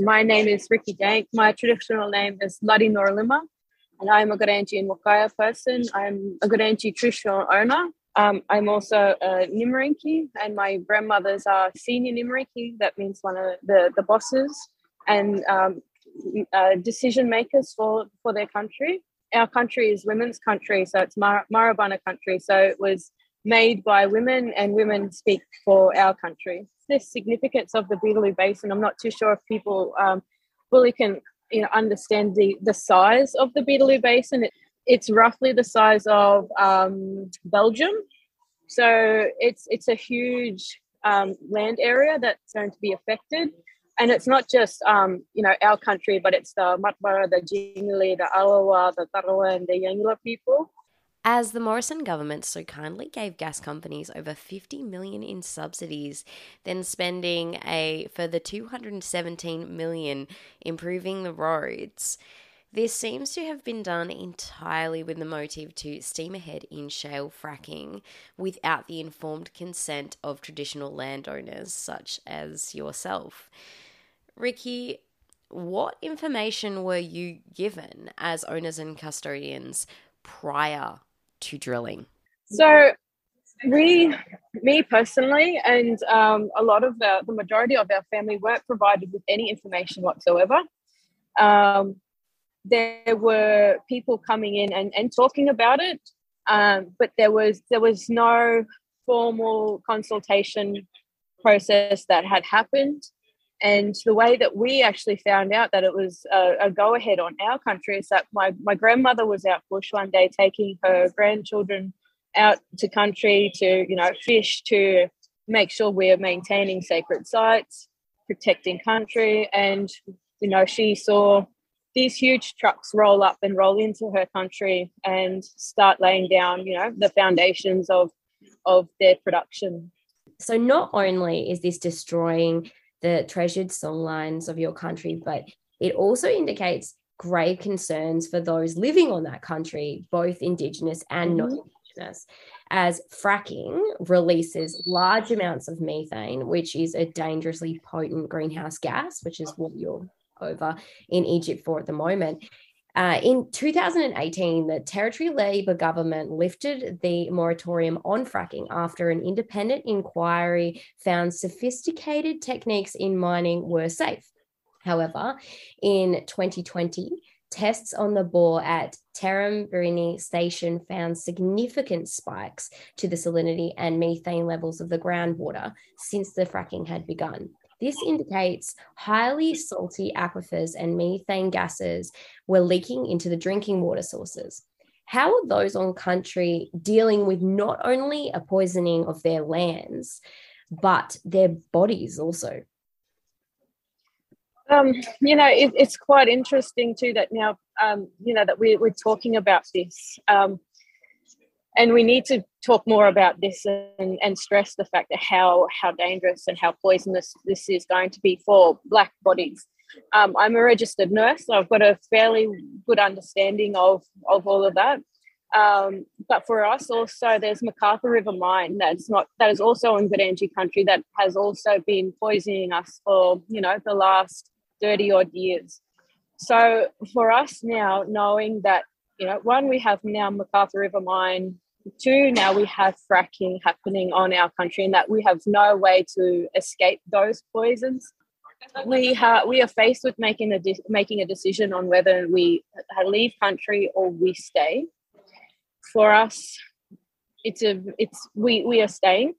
My name is Rikki Dank. My traditional name is Ladi Norlima, and I'm a Gurindji and Wakaya person. I'm a Gurindji traditional owner. Um, I'm also a Nimarinki, and my grandmothers are senior Nimarinki. That means one of the, the bosses and um, uh, decision makers for, for their country. Our country is women's country, so it's Mar- Maribana country. So it was made by women, and women speak for our country the significance of the Beetaloo Basin. I'm not too sure if people um, fully can you know understand the the size of the Beetaloo Basin. It, it's roughly the size of um, Belgium, so it's it's a huge um, land area that's going to be affected. And it's not just um, you know our country, but it's the Mudburra, the Jingili, the Alawa, the Tarawa, and the Yangula people as the Morrison government so kindly gave gas companies over 50 million in subsidies, then spending a further 217 million improving the roads. This seems to have been done entirely with the motive to steam ahead in shale fracking without the informed consent of traditional landowners such as yourself. Rikki, what information were you given as owners and custodians prior to drilling? So, we, me personally, and um, a lot of the, the majority of our family weren't provided with any information whatsoever. Um, there were people coming in and, and talking about it, um, but there was there was no formal consultation process that had happened. And the way that we actually found out that it was a, a go ahead on our country is that my, my grandmother was out bush one day taking her grandchildren out to country to, you know, fish to make sure we're maintaining sacred sites, protecting country. And, you know, she saw these huge trucks roll up and roll into her country and start laying down, you know, the foundations of of their production. So not only is this destroying the treasured songlines of your country, but it also indicates grave concerns for those living on that country, both Indigenous and mm-hmm. non Indigenous, as fracking releases large amounts of methane, which is a dangerously potent greenhouse gas, which is what you're over in Egypt for at the moment. Uh, in 2018, the Territory Labor government lifted the moratorium on fracking after an independent inquiry found sophisticated techniques in mining were safe. However, in 2020, tests on the bore at Tanumbirini station found significant spikes to the salinity and methane levels of the groundwater since the fracking had begun. This indicates highly salty aquifers and methane gases were leaking into the drinking water sources. How are those on country dealing with not only a poisoning of their lands, but their bodies also? Um, you know, it, it's quite interesting too that now, um, you know, that we, we're talking about this. Um, and we need to talk more about this and, and stress the fact of how how dangerous and how poisonous this is going to be for black bodies. Um, I'm a registered nurse, so I've got a fairly good understanding of of all of that. Um, but for us, also, there's McArthur River Mine that's not that is also in Gurindji country that has also been poisoning us for you know the last thirty odd years. So for us now, knowing that you know, one we have now McArthur River Mine Two, now we have fracking happening on our country and that we have no way to escape those poisons. We, ha- we are faced with making a, de- making a decision on whether we leave country or we stay. For us, it's a it's we, we are staying.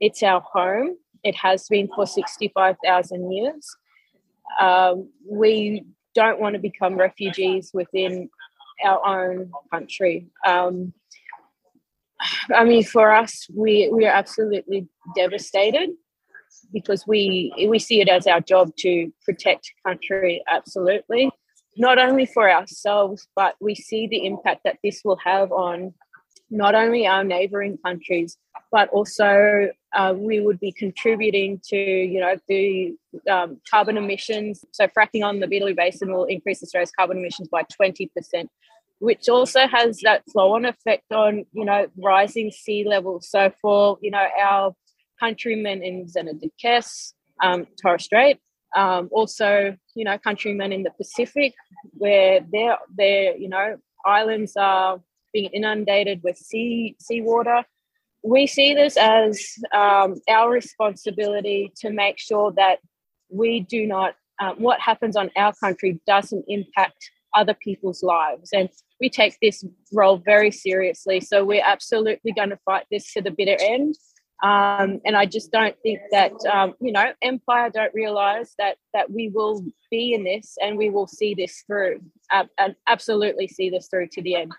It's our home. It has been for 65,000 years. Um, we don't want to become refugees within our own country. Um, I mean, for us, we we are absolutely devastated because we we see it as our job to protect country. Absolutely, not only for ourselves, but we see the impact that this will have on not only our neighboring countries, but also uh, we would be contributing to, you know, the um, carbon emissions. So fracking on the Beetaloo Basin will increase Australia's carbon emissions by 20% which also has that flow-on effect on you know rising sea levels. So for you know our countrymen in Zenadth Kes, um, Torres Strait, Um, also, you know, countrymen in the Pacific, where their their you know islands are being inundated with sea seawater. We see this as um, our responsibility to make sure that we do not um, what happens on our country doesn't impact other people's lives. And we take this role very seriously. So we're absolutely going to fight this to the bitter end. Um, and I just don't think that um, you know Empire don't realize that that we will be in this and we will see this through uh, and absolutely see this through to the end.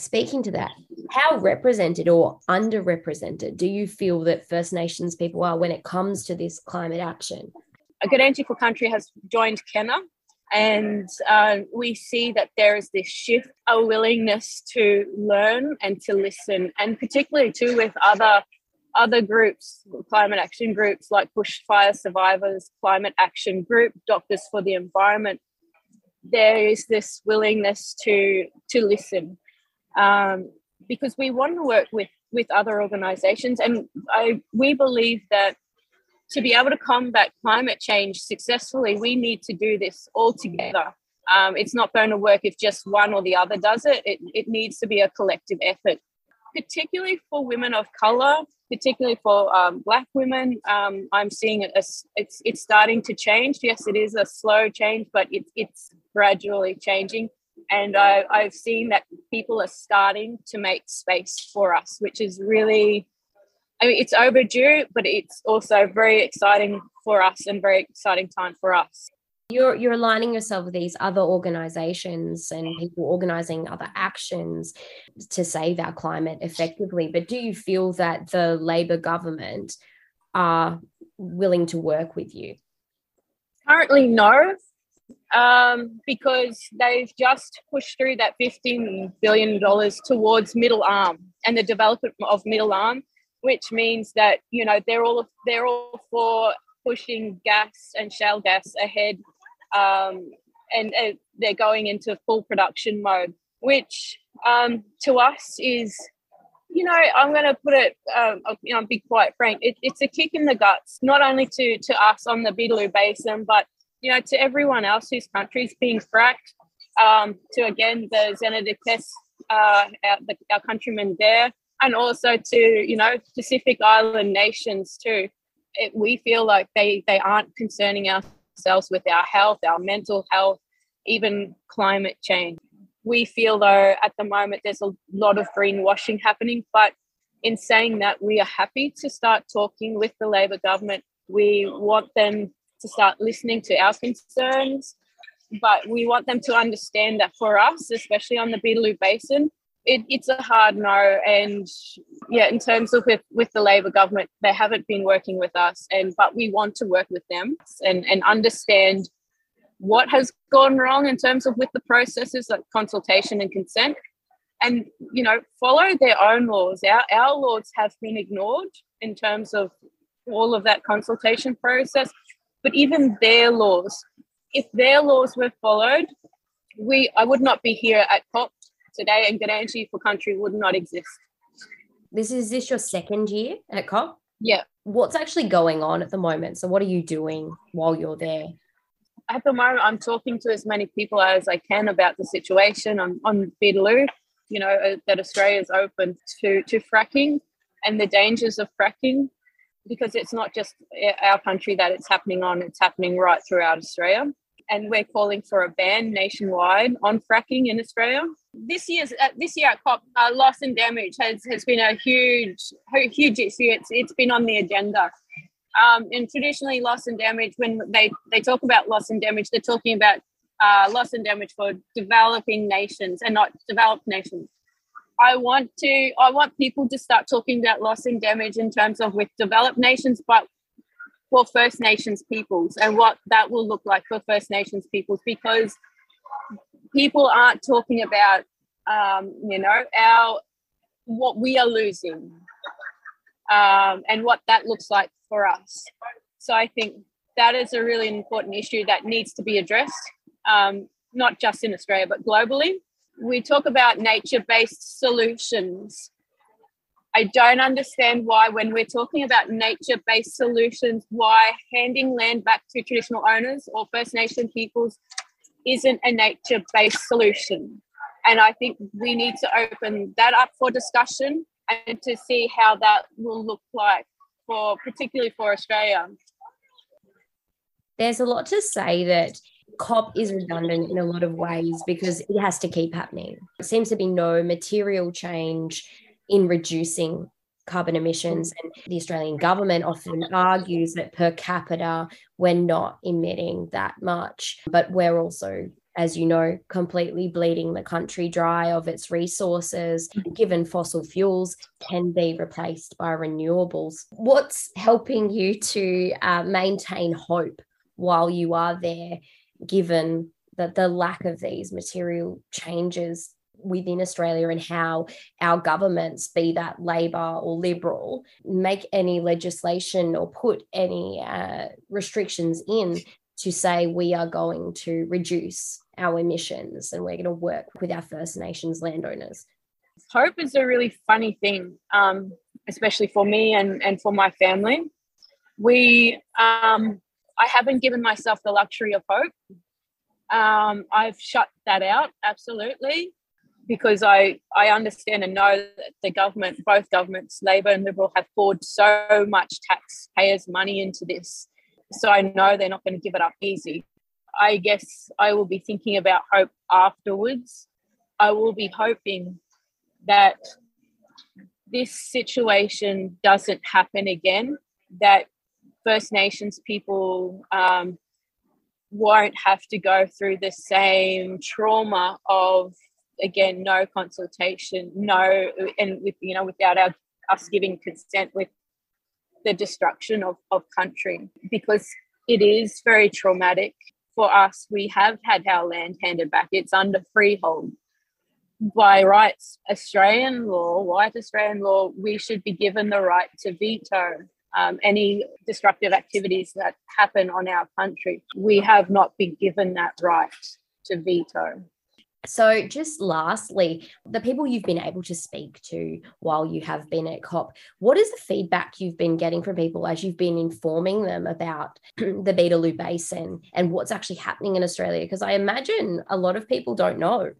Speaking to that, how represented or underrepresented do you feel that First Nations people are when it comes to this climate action? A Gurindji for Country has joined CANA, and uh, we see that there is this shift, a willingness to learn and to listen, and particularly too with other other groups, climate action groups like bushfire survivors, climate action group, Doctors for the Environment. There is this willingness to to listen, um, because we want to work with with other organisations, and I we believe that to be able to combat climate change successfully, we need to do this all together. Um, it's not going to work if just one or the other does it. It, it needs to be a collective effort, particularly for women of color, particularly for um, Black women. Um, I'm seeing it as it's it's starting to change. Yes, it is a slow change, but it's it's gradually changing. And I, I've seen that people are starting to make space for us, which is really I mean, it's overdue, but it's also very exciting for us and very exciting time for us. You're you're aligning yourself with these other organizations and people organizing other actions to save our climate effectively. But do you feel that the Labor government are willing to work with you? Currently, no, um, because they've just pushed through that $15 billion towards middle arm and the development of middle arm which means that you know they're all they're all for pushing gas and shale gas ahead, um, and uh, they're going into full production mode, which um, to us is, you know, I'm going to put it, um, you know, be quite frank, it, it's a kick in the guts, not only to to us on the Beetaloo Basin, but you know, to everyone else whose country's being fracked. Um, to again the Zenadth Kes, uh, our, our countrymen there, and also to you know Pacific Island nations too. It, we feel like they they aren't concerning ourselves with our health, our mental health, even climate change. We feel though at the moment there's a lot of greenwashing happening, but in saying that, we are happy to start talking with the Labor government. We want them to start listening to our concerns, but we want them to understand that for us, especially on the Beetaloo Basin, it, it's a hard no. And yeah in terms of with, with the labor government they haven't been working with us and but we want to work with them and and understand what has gone wrong in terms of with the processes like consultation and consent. And you know follow their own laws. Our, our laws have been ignored in terms of all of that consultation process but even their laws if their laws were followed we i would not be here at cop today and Gurindji for country would not exist. This is this your second year at COP? Yeah. What's actually going on at the moment? So what are you doing while you're there? At the moment, I'm talking to as many people as I can about the situation on, on Beetaloo, you know, uh, that Australia is open to, to fracking and the dangers of fracking because it's not just our country that it's happening on, it's happening right throughout Australia and we're calling for a ban nationwide on fracking in Australia. This year's uh, this year at COP, uh, loss and damage has, has been a huge huge issue. It's it's been on the agenda. Um, and traditionally, loss and damage when they they talk about loss and damage, they're talking about uh, loss and damage for developing nations and not developed nations. I want to I want people to start talking about loss and damage in terms of with developed nations, but for First Nations peoples and what that will look like for First Nations peoples because people aren't talking about um, you know our what we are losing um, and what that looks like for us. So I think that is a really important issue that needs to be addressed, um, not just in Australia but globally. We talk about nature-based solutions I don't understand why, when we're talking about nature based solutions, why handing land back to traditional owners or First Nation peoples isn't a nature based solution. And I think we need to open that up for discussion and to see how that will look like for particularly for Australia. There's a lot to say that COP is redundant in a lot of ways because it has to keep happening. It seems to be no material change in reducing carbon emissions. And the Australian government often argues that per capita, we're not emitting that much, but we're also as you know, completely bleeding the country dry of its resources, given fossil fuels can be replaced by renewables. What's helping you to uh, maintain hope while you are there, given that the lack of these material changes within Australia and how our governments, be that Labor or Liberal, make any legislation or put any uh, restrictions in to say we are going to reduce our emissions and we're going to work with our First Nations landowners. Hope is a really funny thing, um, especially for me and, and for my family. We, um, I haven't given myself the luxury of hope. Um, I've shut that out absolutely because I, I understand and know that the government, both governments, Labor and Liberal, have poured so much taxpayers' money into this so I know they're not going to give it up easy. I guess I will be thinking about hope afterwards. I will be hoping that this situation doesn't happen again, that First Nations people um, won't have to go through the same trauma of again no consultation no and with you know without our, us giving consent with the destruction of, of country because it is very traumatic for us. We have had our land handed back, it's under freehold. By rights, Australian law, white Australian law, we should be given the right to veto um, any destructive activities that happen on our country. We have not been given that right to veto. So, just lastly, the people you've been able to speak to while you have been at COP, what is the feedback you've been getting from people as you've been informing them about the Beetaloo Basin and what's actually happening in Australia? Because I imagine a lot of people don't know.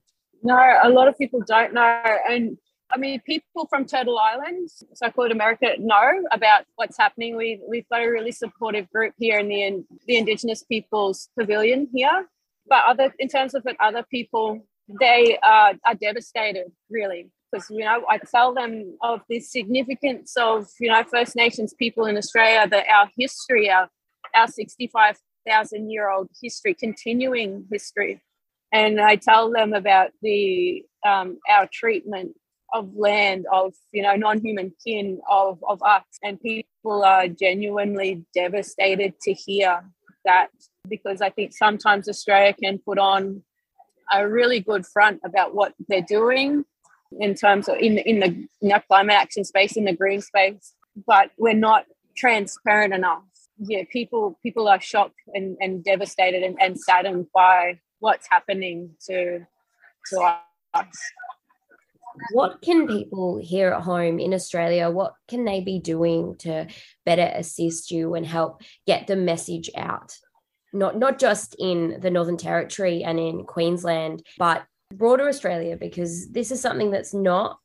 No, a lot of people don't know. And I mean, people from Turtle Island, so called America, know about what's happening. We, we've got a really supportive group here in the, the Indigenous Peoples Pavilion here. But other, in terms of other people they uh, are devastated, really, because you know I tell them of the significance of you know First Nations people in Australia, that our history, our our sixty five thousand year old history, continuing history, and I tell them about the um, our treatment of land, of you know non human kin, of of us, and people are genuinely devastated to hear that because I think sometimes Australia can put on a really good front about what they're doing in terms of in, in the in the climate action space, in the green space, but we're not transparent enough. Yeah, people people are shocked and, and devastated and, and saddened by what's happening to to us. What can people here at home in Australia, what can they be doing to better assist you and help get the message out not not just in the Northern Territory and in Queensland, but broader Australia, because this is something that's not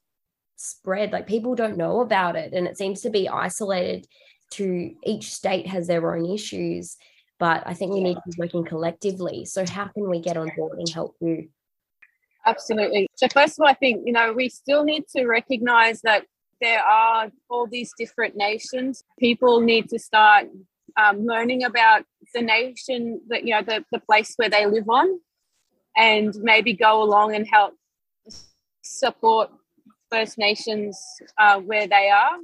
spread. Like people don't know about it, and it seems to be isolated. To each state has their own issues, but I think we need to be working collectively. So how can we get on board and help you? Absolutely. So first of all, I think you know we still need to recognise that there are all these different nations. People need to start um, learning about the nation that you know the, the place where they live on and maybe go along and help support first nations uh, where they are.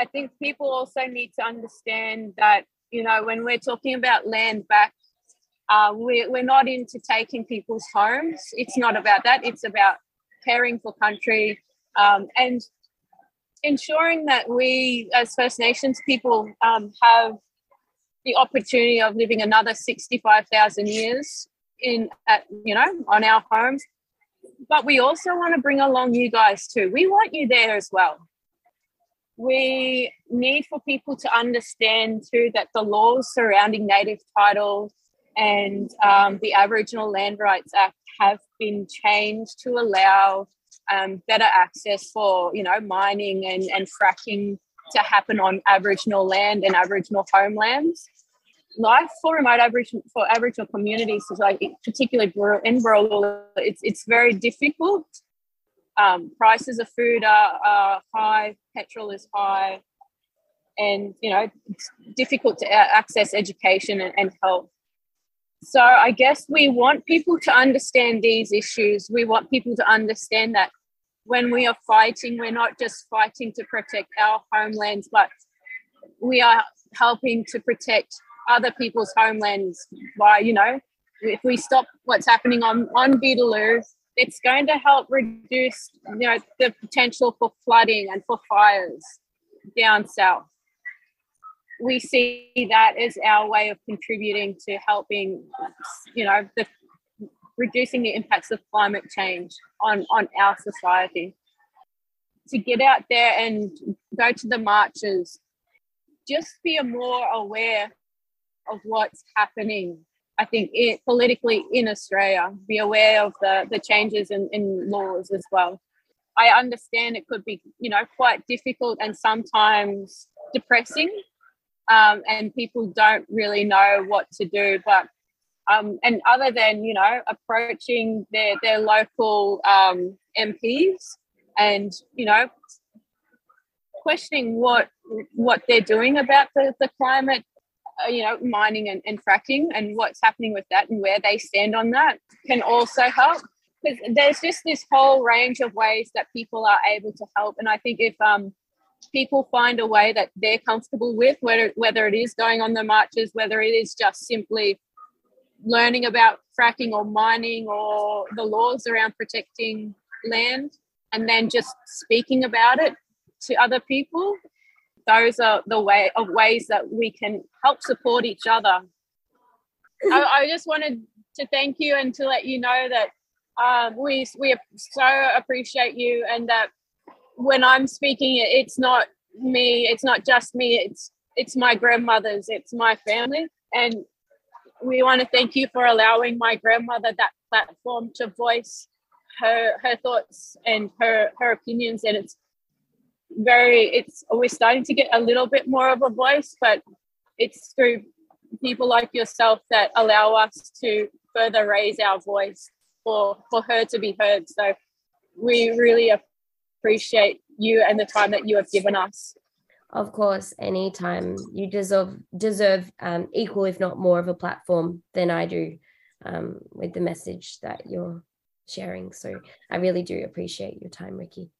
I think people also need to understand that you know when we're talking about land back uh, we're, we're not into taking people's homes. It's not about that. It's about caring for country um, and ensuring that we as first nations people um, have the opportunity of living another 65,000 years in at, you know on our homes. But we also want to bring along you guys too. We want you there as well. We need for people to understand too that the laws surrounding native title and um, the Aboriginal Land Rights Act have been changed to allow um, better access for you know mining and, and fracking to happen on Aboriginal land and Aboriginal homelands. Life for remote Aboriginal for Aboriginal communities like particularly in rural, it's it's very difficult um, prices of food are, are high, petrol is high, and you know it's difficult to access education and, and health. So I guess we want people to understand these issues. We want people to understand that when we are fighting, we're not just fighting to protect our homelands, but we are helping to protect other people's homelands. By, you know, if we stop what's happening on, on Beetaloo, it's going to help reduce you know the potential for flooding and for fires down south. We see that as our way of contributing to helping you know the reducing the impacts of climate change on on our society. To get out there and go to the marches. Just be more aware of what's happening I think it, politically in Australia, be aware of the, the changes in, in laws as well. I understand it could be, you know, quite difficult and sometimes depressing, um, and people don't really know what to do. But um, and other than you know approaching their their local um, MPs and you know questioning what what they're doing about the, the climate you know, mining and, and fracking and what's happening with that and where they stand on that can also help. Because there's just this whole range of ways that people are able to help. And I think if um, people find a way that they're comfortable with, whether, whether it is going on the marches, whether it is just simply learning about fracking or mining or the laws around protecting land, and then just speaking about it to other people those are the way of ways that we can help support each other. I, I, just wanted to thank you and to let you know that um, we we so appreciate you and that when I'm speaking, it's not me, it's not just me, it's it's my grandmother's, it's my family, and we want to thank you for allowing my grandmother that platform to voice her her thoughts and her her opinions, and it's very it's we're starting to get a little bit more of a voice but it's through people like yourself that allow us to further raise our voice for for her to be heard. So we really appreciate you and the time that you have given us. Of course anytime. You deserve deserve um, equal if not more of a platform than i do um, with the message that you're sharing. So i really do appreciate your time ricky